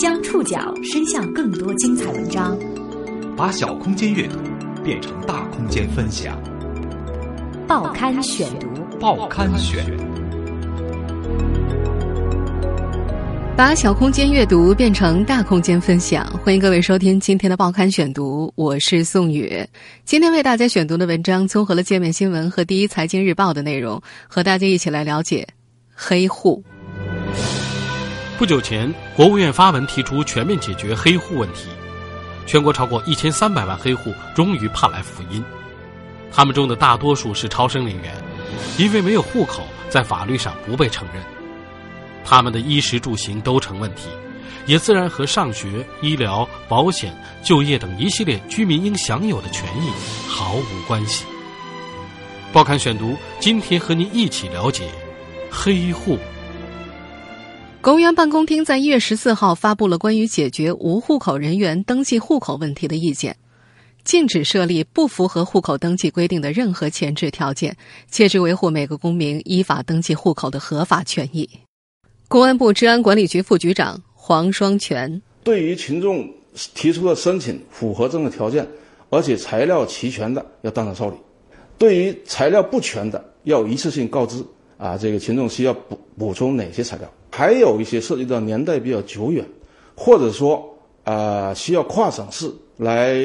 将触角伸向更多精彩文章，把小空间阅读变成大空间分享。报刊选读，报刊选，把小空间阅读变成大空间分享。欢迎各位收听今天的报刊选读，我是宋宇。今天为大家选读的文章综合了界面新闻和第一财经日报的内容，和大家一起来了解黑户。不久前，国务院发文提出全面解决黑户问题，全国超过一千三百万黑户终于盼来福音。他们中的大多数是超生人员，因为没有户口，在法律上不被承认。他们的衣食住行都成问题，也自然和上学、医疗保险、就业等一系列居民应享有的权益毫无关系。报刊选读，今天和您一起了解黑户。国务院办公厅在一月十四号发布了关于解决无户口人员登记户口问题的意见，禁止设立不符合户口登记规定的任何前置条件，切实维护每个公民依法登记户口的合法权益。公安部治安管理局副局长黄双全对于群众提出的申请符合这个条件，而且材料齐全的，要当场受理；对于材料不全的，要一次性告知啊，这个群众需要补补充哪些材料。还有一些涉及到年代比较久远，或者说啊需要跨省市来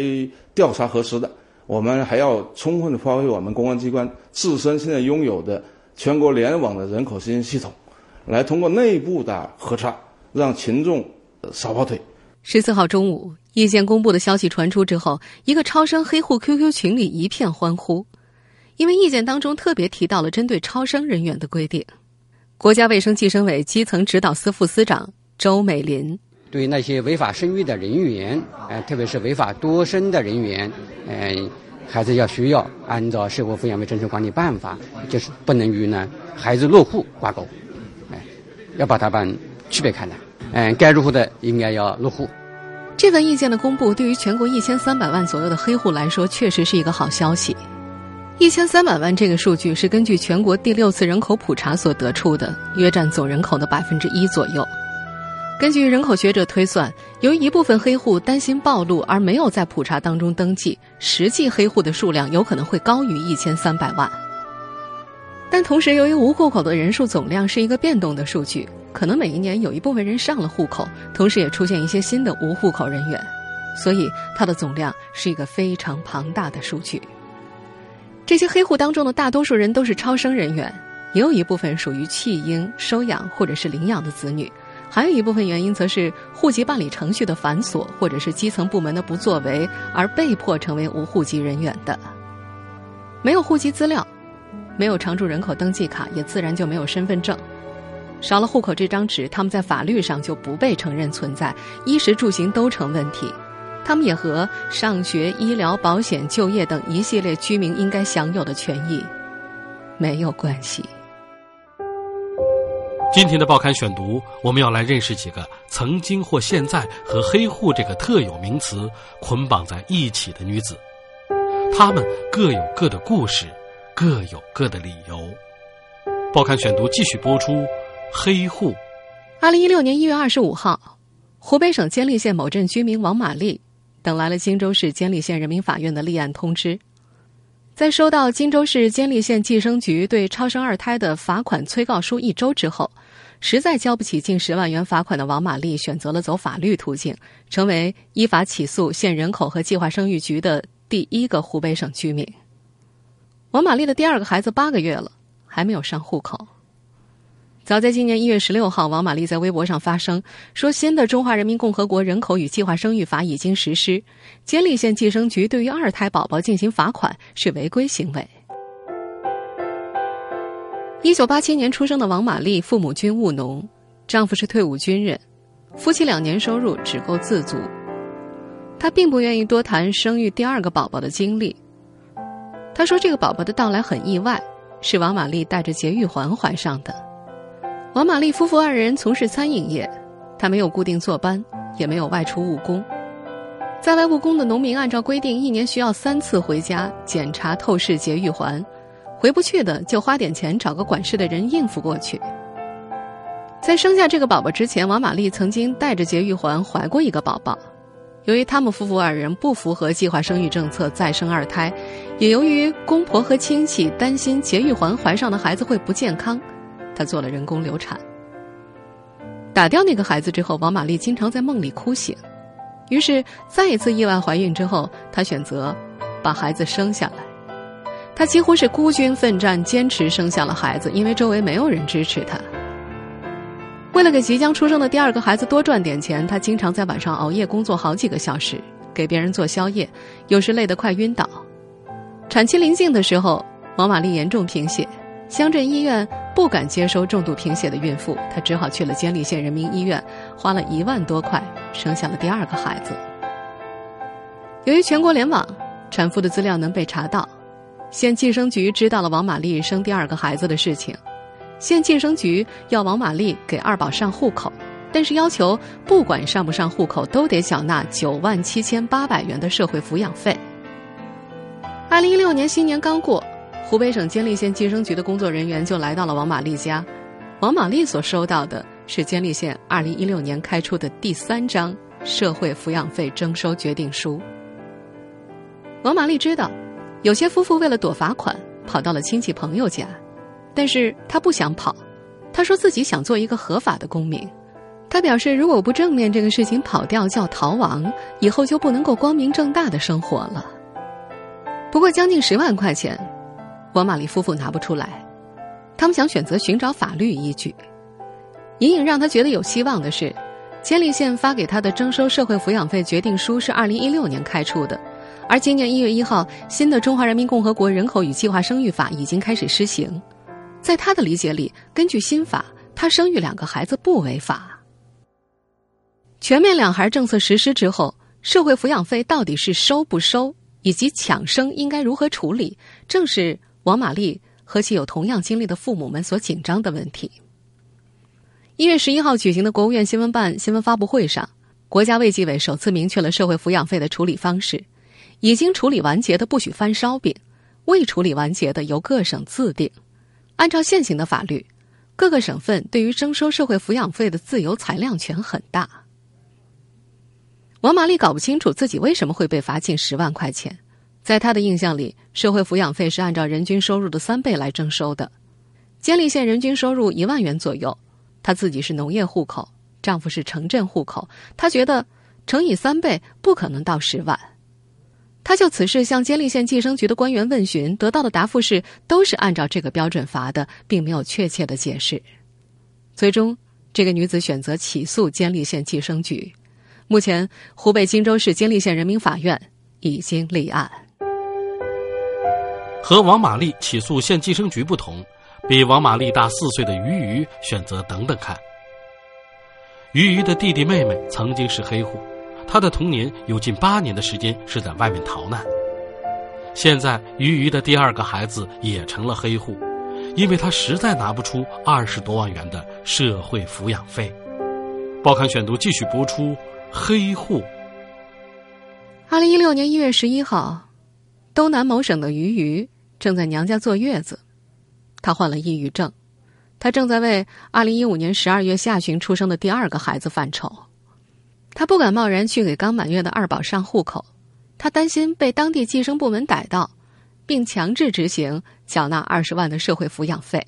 调查核实的，我们还要充分的发挥我们公安机关自身现在拥有的全国联网的人口信息系统，来通过内部的核查，让群众少跑腿。十四号中午，意见公布的消息传出之后，一个超生黑户 QQ 群里一片欢呼，因为意见当中特别提到了针对超生人员的规定。国家卫生计生委基层指导司副司长周美林对于那些违法生育的人员，呃，特别是违法多生的人员，呃，还是要需要按照《社会抚养费政策管理办法》，就是不能与呢孩子落户挂钩，哎，要把他们区别开来。嗯，该入户的应该要入户。这份意见的公布，对于全国一千三百万左右的黑户来说，确实是一个好消息。一千三百万这个数据是根据全国第六次人口普查所得出的，约占总人口的百分之一左右。根据人口学者推算，由于一部分黑户担心暴露而没有在普查当中登记，实际黑户的数量有可能会高于一千三百万。但同时，由于无户口的人数总量是一个变动的数据，可能每一年有一部分人上了户口，同时也出现一些新的无户口人员，所以它的总量是一个非常庞大的数据。这些黑户当中的大多数人都是超生人员，也有一部分属于弃婴、收养或者是领养的子女，还有一部分原因则是户籍办理程序的繁琐，或者是基层部门的不作为而被迫成为无户籍人员的。没有户籍资料，没有常住人口登记卡，也自然就没有身份证，少了户口这张纸，他们在法律上就不被承认存在，衣食住行都成问题。他们也和上学、医疗保险、就业等一系列居民应该享有的权益没有关系。今天的报刊选读，我们要来认识几个曾经或现在和黑户这个特有名词捆绑在一起的女子，她们各有各的故事，各有各的理由。报刊选读继续播出：黑户。二零一六年一月二十五号，湖北省监利县某镇居民王玛丽。等来了荆州市监利县人民法院的立案通知，在收到荆州市监利县计生局对超生二胎的罚款催告书一周之后，实在交不起近十万元罚款的王玛丽选择了走法律途径，成为依法起诉县人口和计划生育局的第一个湖北省居民。王玛丽的第二个孩子八个月了，还没有上户口。早在今年一月十六号，王玛丽在微博上发声说：“新的《中华人民共和国人口与计划生育法》已经实施，监利县计生局对于二胎宝宝进行罚款是违规行为。”一九八七年出生的王玛丽，父母均务农，丈夫是退伍军人，夫妻两年收入只够自足。她并不愿意多谈生育第二个宝宝的经历。她说：“这个宝宝的到来很意外，是王玛丽带着节育环怀上的。”王玛丽夫妇二人从事餐饮业，她没有固定坐班，也没有外出务工。在外务工的农民按照规定，一年需要三次回家检查透视节育环，回不去的就花点钱找个管事的人应付过去。在生下这个宝宝之前，王玛丽曾经带着节育环怀过一个宝宝。由于他们夫妇二人不符合计划生育政策，再生二胎，也由于公婆和亲戚担心节育环怀上的孩子会不健康，她做了人工流产。打掉那个孩子之后，王玛丽经常在梦里哭醒，于是再一次意外怀孕之后，她选择把孩子生下来。她几乎是孤军奋战，坚持生下了孩子，因为周围没有人支持她。为了给即将出生的第二个孩子多赚点钱，她经常在晚上熬夜工作好几个小时，给别人做宵夜，有时累得快晕倒。产期临近的时候，王玛丽严重贫血，乡镇医院不敢接收重度贫血的孕妇，她只好去了监利县人民医院，花了一万多块生下了第二个孩子。由于全国联网，产妇的资料能被查到，县计生局知道了王玛丽生第二个孩子的事情。县计生局要王玛丽给二宝上户口，但是要求不管上不上户口，都得缴纳九万七千八百元的社会抚养费。二零一六年新年刚过，湖北省监利县计生局的工作人员就来到了王玛丽家。王玛丽所收到的是监利县二零一六年开出的第三张社会抚养费征收决定书。王玛丽知道，有些夫妇为了躲罚款，跑到了亲戚朋友家。但是他不想跑，他说自己想做一个合法的公民。他表示，如果不正面这个事情跑掉叫逃亡，以后就不能够光明正大的生活了。不过将近十万块钱，王玛丽夫妇拿不出来，他们想选择寻找法律依据。隐隐让他觉得有希望的是，监利县发给他的征收社会抚养费决定书是二零一六年开出的，而今年一月一号，新的《中华人民共和国人口与计划生育法》已经开始施行。在他的理解里，根据新法，他生育两个孩子不违法。全面两孩政策实施之后，社会抚养费到底是收不收，以及抢生应该如何处理，正是王玛丽和其有同样经历的父母们所紧张的问题。一月十一号举行的国务院新闻办新闻发布会上，国家卫计委首次明确了社会抚养费的处理方式：已经处理完结的不许翻烧饼，未处理完结的由各省自定。按照现行的法律，各个省份对于征收社会抚养费的自由裁量权很大。王玛丽搞不清楚自己为什么会被罚近十万块钱，在她的印象里，社会抚养费是按照人均收入的三倍来征收的。监利县人均收入一万元左右，她自己是农业户口，丈夫是城镇户口，她觉得乘以三倍不可能到十万。她就此事向监利县计生局的官员问询，得到的答复是都是按照这个标准罚的，并没有确切的解释。最终，这个女子选择起诉监利县计生局。目前，湖北荆州市监利县人民法院已经立案。和王玛丽起诉县计生局不同，比王玛丽大四岁的鱼鱼选择等等看。鱼鱼的弟弟妹妹曾经是黑户。他的童年有近八年的时间是在外面逃难。现在，鱼鱼的第二个孩子也成了黑户，因为他实在拿不出二十多万元的社会抚养费。报刊选读继续播出：黑户。二零一六年一月十一号，东南某省的鱼鱼正在娘家坐月子，她患了抑郁症，她正在为二零一五年十二月下旬出生的第二个孩子犯愁。他不敢贸然去给刚满月的二宝上户口，他担心被当地计生部门逮到，并强制执行缴纳二十万的社会抚养费。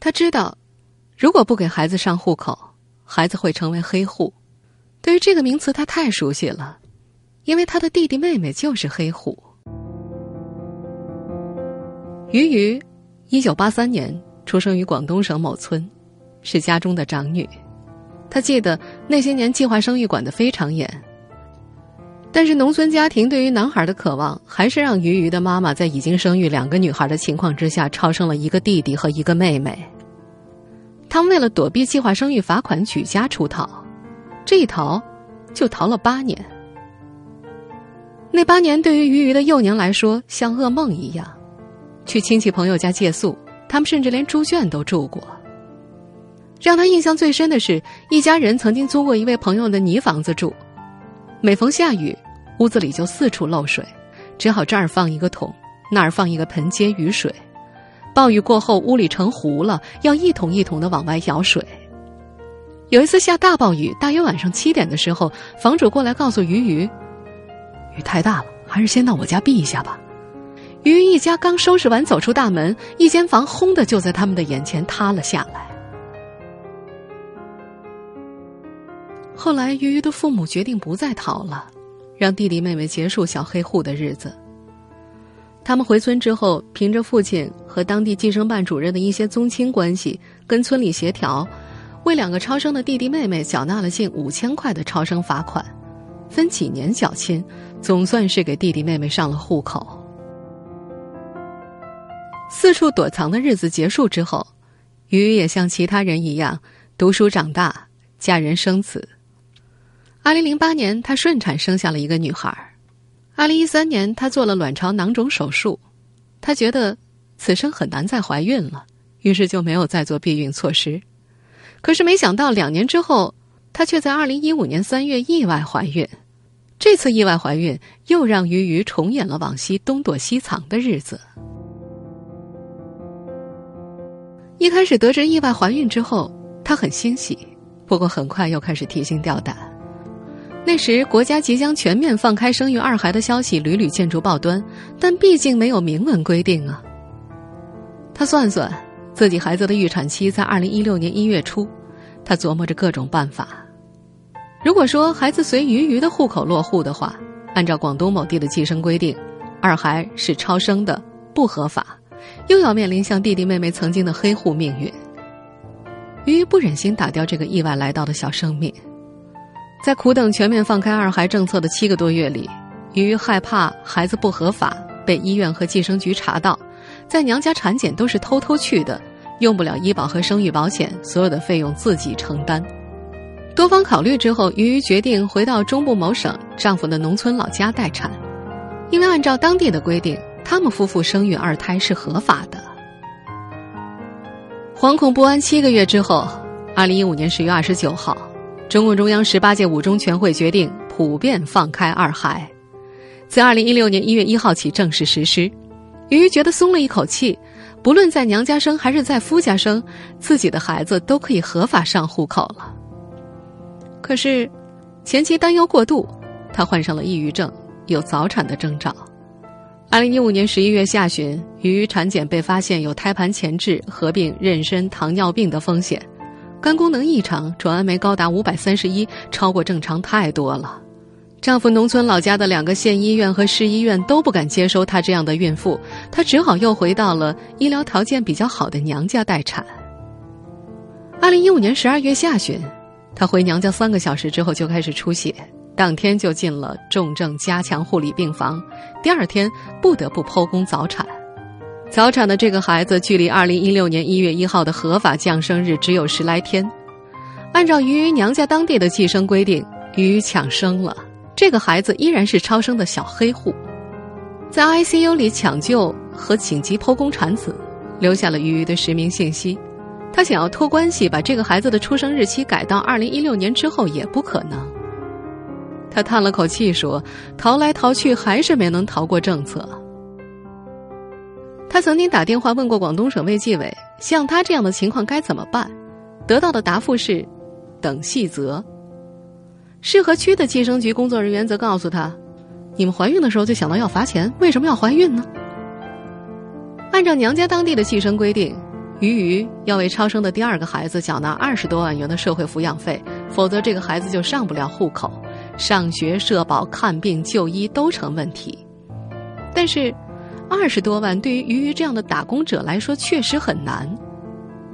他知道，如果不给孩子上户口，孩子会成为黑户。对于这个名词，他太熟悉了，因为他的弟弟妹妹就是黑户。鱼鱼，一九八三年出生于广东省某村，是家中的长女。她记得那些年计划生育管得非常严，但是农村家庭对于男孩的渴望，还是让鱼鱼的妈妈在已经生育两个女孩的情况之下，超生了一个弟弟和一个妹妹。他们为了躲避计划生育罚款，举家出逃，这一逃就逃了八年。那八年对于鱼鱼的幼年来说像噩梦一样，去亲戚朋友家借宿，他们甚至连猪圈都住过。让他印象最深的是，一家人曾经租过一位朋友的泥房子住，每逢下雨，屋子里就四处漏水，只好这儿放一个桶，那儿放一个盆接雨水。暴雨过后，屋里成湖了，要一桶一桶的往外舀水。有一次下大暴雨，大约晚上七点的时候，房主过来告诉鱼鱼，雨太大了，还是先到我家避一下吧。于于一家刚收拾完走出大门，一间房轰的就在他们的眼前塌了下来。后来，于于的父母决定不再逃了，让弟弟妹妹结束小黑户的日子。他们回村之后，凭着父亲和当地计生办主任的一些宗亲关系，跟村里协调，为两个超生的弟弟妹妹缴纳了近五千块的超生罚款，分几年缴清，总算是给弟弟妹妹上了户口。四处躲藏的日子结束之后，于于也像其他人一样读书长大，嫁人生子。二零零八年，她顺产生下了一个女孩。二零一三年，她做了卵巢囊肿手术，她觉得此生很难再怀孕了，于是就没有再做避孕措施。可是没想到，两年之后，她却在二零一五年三月意外怀孕。这次意外怀孕又让鱼鱼重演了往昔东躲西藏的日子。一开始得知意外怀孕之后，她很欣喜，不过很快又开始提心吊胆。那时，国家即将全面放开生育二孩的消息屡屡见诸报端，但毕竟没有明文规定啊。他算算，自己孩子的预产期在二零一六年一月初，他琢磨着各种办法。如果说孩子随鱼鱼的户口落户的话，按照广东某地的计生规定，二孩是超生的，不合法，又要面临像弟弟妹妹曾经的黑户命运。鱼鱼不忍心打掉这个意外来到的小生命。在苦等全面放开二孩政策的七个多月里，由于害怕孩子不合法被医院和计生局查到，在娘家产检都是偷偷去的，用不了医保和生育保险，所有的费用自己承担。多方考虑之后，于于决定回到中部某省丈夫的农村老家待产，因为按照当地的规定，他们夫妇生育二胎是合法的。惶恐不安七个月之后，二零一五年十月二十九号。中共中央十八届五中全会决定普遍放开二孩，自二零一六年一月一号起正式实施。于于觉得松了一口气，不论在娘家生还是在夫家生，自己的孩子都可以合法上户口了。可是，前期担忧过度，她患上了抑郁症，有早产的征兆。二零一五年十一月下旬，于产检被发现有胎盘前置合并妊娠糖尿病的风险。肝功能异常，转氨酶高达五百三十一，超过正常太多了。丈夫农村老家的两个县医院和市医院都不敢接收她这样的孕妇，她只好又回到了医疗条件比较好的娘家待产。二零一五年十二月下旬，她回娘家三个小时之后就开始出血，当天就进了重症加强护理病房，第二天不得不剖宫早产。早产的这个孩子，距离二零一六年一月一号的合法降生日只有十来天。按照于于娘家当地的计生规定，于于抢生了，这个孩子依然是超生的小黑户。在 ICU 里抢救和紧急剖宫产子，留下了于于的实名信息。他想要托关系把这个孩子的出生日期改到二零一六年之后也不可能。他叹了口气说：“逃来逃去，还是没能逃过政策。”他曾经打电话问过广东省卫计委，像他这样的情况该怎么办？得到的答复是，等细则。市和区的计生局工作人员则告诉他：“你们怀孕的时候就想到要罚钱，为什么要怀孕呢？”按照娘家当地的计生规定，鱼鱼要为超生的第二个孩子缴纳二十多万元的社会抚养费，否则这个孩子就上不了户口，上学、社保、看病、就医都成问题。但是。二十多万对于于于这样的打工者来说确实很难，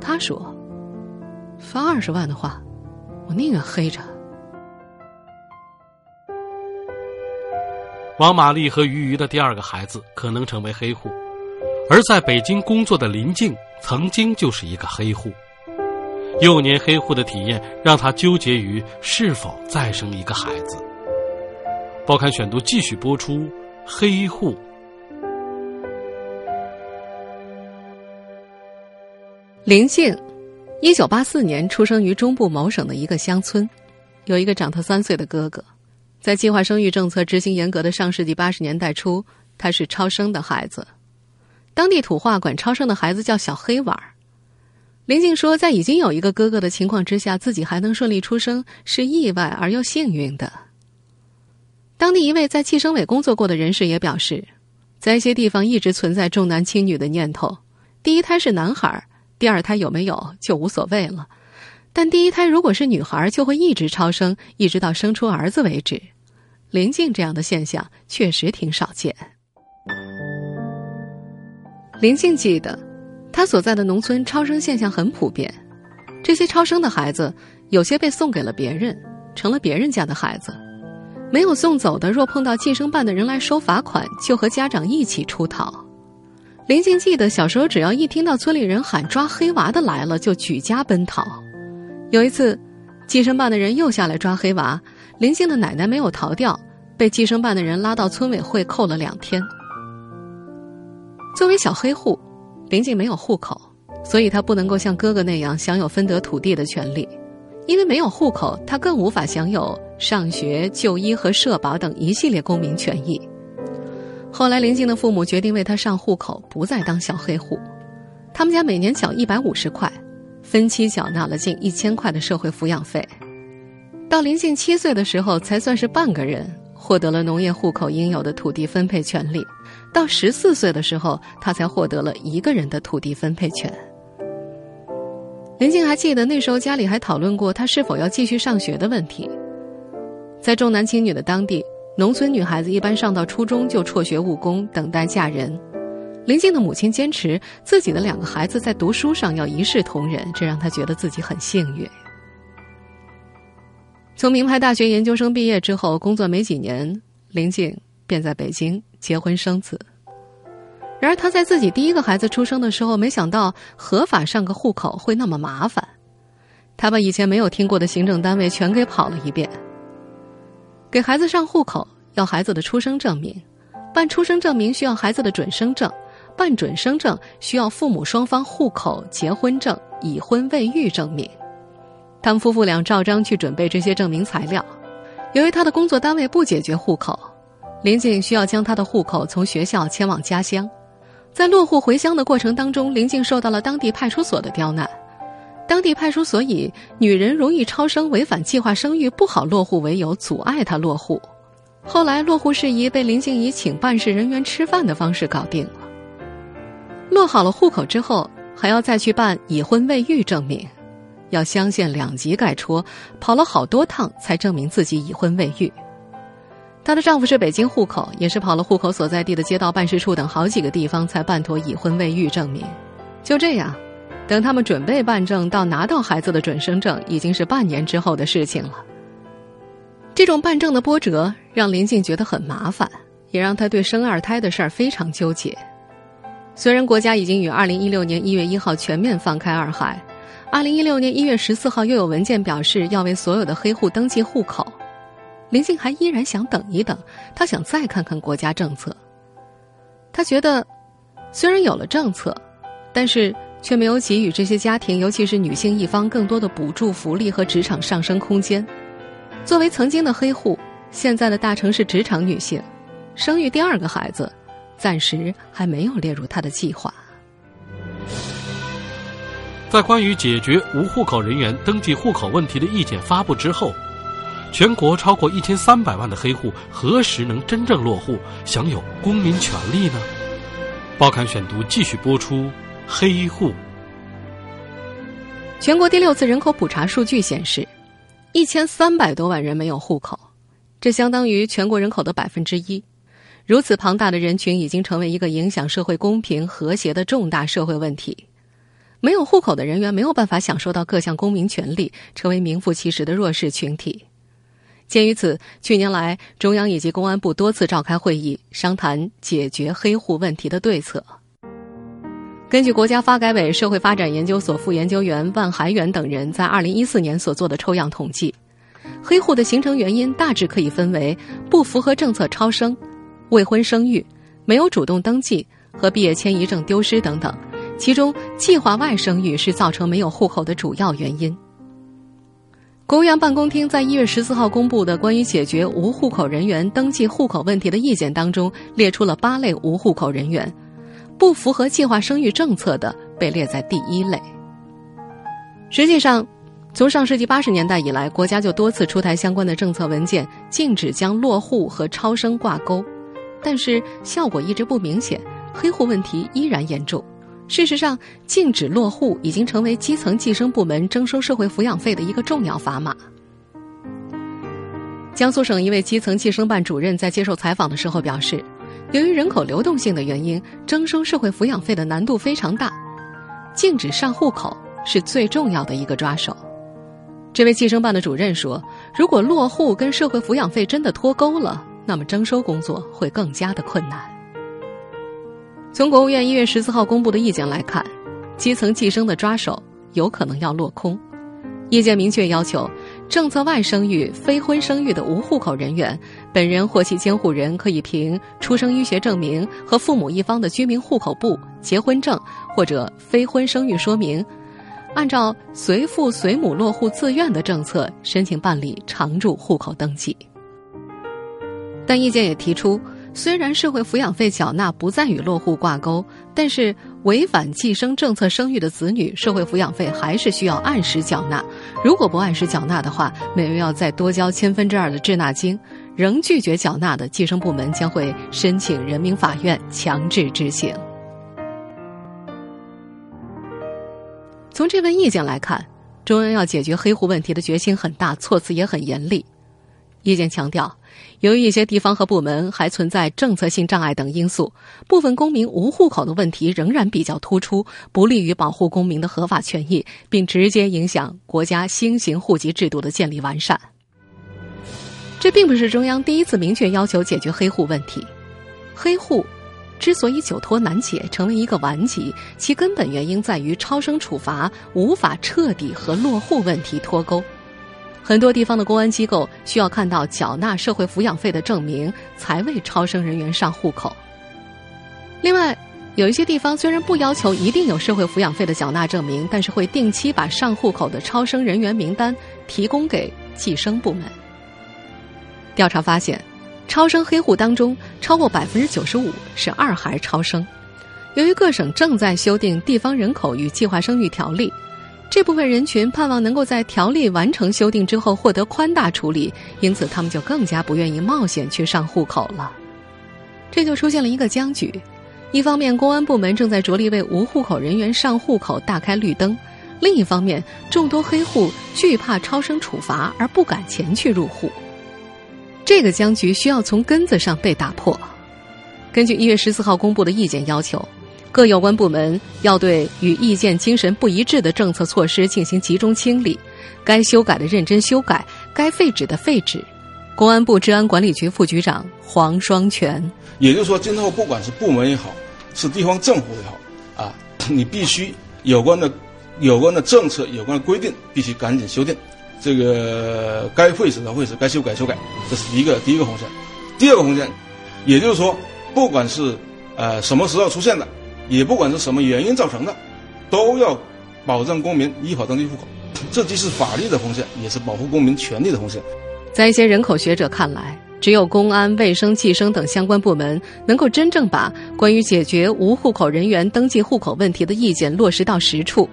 他说：“发二十万的话，我宁愿黑着。”王玛丽和于于的第二个孩子可能成为黑户，而在北京工作的林静曾经就是一个黑户。幼年黑户的体验让他纠结于是否再生一个孩子。报刊选读继续播出黑户。林静，一九八四年出生于中部某省的一个乡村，有一个长他三岁的哥哥。在计划生育政策执行严格的上世纪八十年代初，他是超生的孩子。当地土话管超生的孩子叫“小黑娃儿”。林静说，在已经有一个哥哥的情况之下，自己还能顺利出生，是意外而又幸运的。当地一位在计生委工作过的人士也表示，在一些地方一直存在重男轻女的念头，第一胎是男孩，第二胎有没有就无所谓了，但第一胎如果是女孩，就会一直超生，一直到生出儿子为止。林静这样的现象确实挺少见。林静记得。他所在的农村超生现象很普遍，这些超生的孩子有些被送给了别人，成了别人家的孩子；没有送走的，若碰到计生办的人来收罚款，就和家长一起出逃。林静记得小时候，只要一听到村里人喊抓黑娃的来了，就举家奔逃。有一次，计生办的人又下来抓黑娃，林静的奶奶没有逃掉，被计生办的人拉到村委会扣了两天。作为小黑户。林静没有户口，所以他不能够像哥哥那样享有分得土地的权利。因为没有户口，他更无法享有上学、就医和社保等一系列公民权益。后来，林静的父母决定为他上户口，不再当小黑户。他们家每年缴一百五十块，分期缴纳了近一千块的社会抚养费。到林静七岁的时候，才算是半个人，获得了农业户口应有的土地分配权利。到十四岁的时候，他才获得了一个人的土地分配权。林静还记得那时候家里还讨论过他是否要继续上学的问题。在重男轻女的当地，农村女孩子一般上到初中就辍学务工，等待嫁人。林静的母亲坚持自己的两个孩子在读书上要一视同仁，这让她觉得自己很幸运。从名牌大学研究生毕业之后，工作没几年，林静便在北京。结婚生子，然而她在自己第一个孩子出生的时候，没想到合法上个户口会那么麻烦。她把以前没有听过的行政单位全给跑了一遍。给孩子上户口要孩子的出生证明，办出生证明需要孩子的准生证，办准生证需要父母双方户口、结婚证、已婚未育证明。他们夫妇俩照章去准备这些证明材料。由于他的工作单位不解决户口。林静需要将他的户口从学校迁往家乡，在落户回乡的过程当中，林静受到了当地派出所的刁难。当地派出所以女人容易超生、违反计划生育、不好落户为由，阻碍她落户。后来落户事宜被林静以请办事人员吃饭的方式搞定了。落好了户口之后，还要再去办已婚未育证明，要乡县两级盖戳，跑了好多趟才证明自己已婚未育。她的丈夫是北京户口，也是跑了户口所在地的街道办事处等好几个地方才办妥已婚未育证明。就这样，等他们准备办证到拿到孩子的准生证，已经是半年之后的事情了。这种办证的波折让林静觉得很麻烦，也让她对生二胎的事儿非常纠结。虽然国家已经于二零一六年一月一号全面放开二孩，二零一六年一月十四号又有文件表示要为所有的黑户登记户口。林静还依然想等一等，她想再看看国家政策。她觉得，虽然有了政策，但是却没有给予这些家庭，尤其是女性一方更多的补助、福利和职场上升空间。作为曾经的黑户，现在的大城市职场女性，生育第二个孩子，暂时还没有列入她的计划。在关于解决无户口人员登记户口问题的意见发布之后。全国超过一千三百万的黑户何时能真正落户，享有公民权利呢？报刊选读继续播出。黑户。全国第六次人口普查数据显示，一千三百多万人没有户口，这相当于全国人口的百分之一。如此庞大的人群，已经成为一个影响社会公平和谐的重大社会问题。没有户口的人员没有办法享受到各项公民权利，成为名副其实的弱势群体。鉴于此，去年来中央以及公安部多次召开会议，商谈解决黑户问题的对策。根据国家发改委社会发展研究所副研究员万海远等人在二零一四年所做的抽样统计，黑户的形成原因大致可以分为不符合政策超生、未婚生育、没有主动登记和毕业迁移证丢失等等，其中计划外生育是造成没有户口的主要原因。国务院办公厅在一月十四号公布的关于解决无户口人员登记户口问题的意见当中，列出了八类无户口人员，不符合计划生育政策的被列在第一类。实际上，从上世纪八十年代以来，国家就多次出台相关的政策文件，禁止将落户和超生挂钩，但是效果一直不明显，黑户问题依然严重。事实上，禁止落户已经成为基层计生部门征收社会抚养费的一个重要砝码。江苏省一位基层计生办主任在接受采访的时候表示，由于人口流动性的原因，征收社会抚养费的难度非常大，禁止上户口是最重要的一个抓手。这位计生办的主任说：“如果落户跟社会抚养费真的脱钩了，那么征收工作会更加的困难。”从国务院一月十四号公布的意见来看，基层计生的抓手有可能要落空。意见明确要求，政策外生育、非婚生育的无户口人员，本人或其监护人可以凭出生医学证明和父母一方的居民户口簿、结婚证或者非婚生育说明，按照随父随母落户自愿的政策申请办理常住户口登记。但意见也提出。虽然社会抚养费缴纳不再与落户挂钩，但是违反计生政策生育的子女，社会抚养费还是需要按时缴纳。如果不按时缴纳的话，每月要再多交千分之二的滞纳金。仍拒绝缴纳的，计生部门将会申请人民法院强制执行。从这份意见来看，中央要解决黑户问题的决心很大，措辞也很严厉。意见强调。由于一些地方和部门还存在政策性障碍等因素，部分公民无户口的问题仍然比较突出，不利于保护公民的合法权益，并直接影响国家新型户籍制度的建立完善。这并不是中央第一次明确要求解决黑户问题。黑户之所以久拖难解，成为一个顽疾，其根本原因在于超生处罚无法彻底和落户问题脱钩。很多地方的公安机构需要看到缴纳社会抚养费的证明，才为超生人员上户口。另外，有一些地方虽然不要求一定有社会抚养费的缴纳证明，但是会定期把上户口的超生人员名单提供给计生部门。调查发现，超生黑户当中超过百分之九十五是二孩超生。由于各省正在修订《地方人口与计划生育条例》。这部分人群盼望能够在条例完成修订之后获得宽大处理，因此他们就更加不愿意冒险去上户口了。这就出现了一个僵局：一方面，公安部门正在着力为无户口人员上户口大开绿灯；另一方面，众多黑户惧怕超生处罚而不敢前去入户。这个僵局需要从根子上被打破。根据一月十四号公布的意见要求。各有关部门要对与意见精神不一致的政策措施进行集中清理，该修改的认真修改，该废止的废止。公安部治安管理局副局长黄双全，也就是说，今后不管是部门也好，是地方政府也好，啊，你必须有关的、有关的政策、有关的规定必须赶紧修订，这个该废止的废止，该修改修改，这是一个第一个红线。第二个红线，也就是说，不管是呃什么时候出现的。也不管是什么原因造成的，都要保证公民依法登记户口，这既是法律的红线，也是保护公民权利的红线。在一些人口学者看来，只有公安、卫生、计生等相关部门能够真正把关于解决无户口人员登记户口问题的意见落实到实处，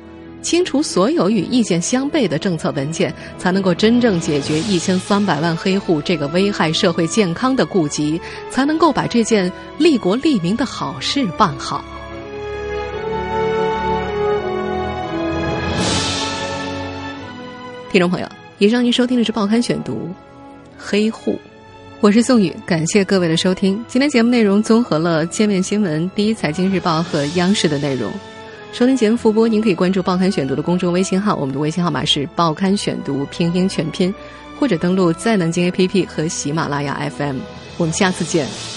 清除所有与意见相悖的政策文件，才能够真正解决一千三百万黑户这个危害社会健康的痼疾，才能够把这件利国利民的好事办好。听众朋友，以上您收听的是《报刊选读》，黑户，我是宋宇，感谢各位的收听。今天节目内容综合了《界面新闻》、《第一财经日报》和央视的内容。收听节目复播，您可以关注《报刊选读》的公众微信号，我们的微信号码是《报刊选读》拼音全拼，或者登录在南京 APP 和喜马拉雅 FM。我们下次见。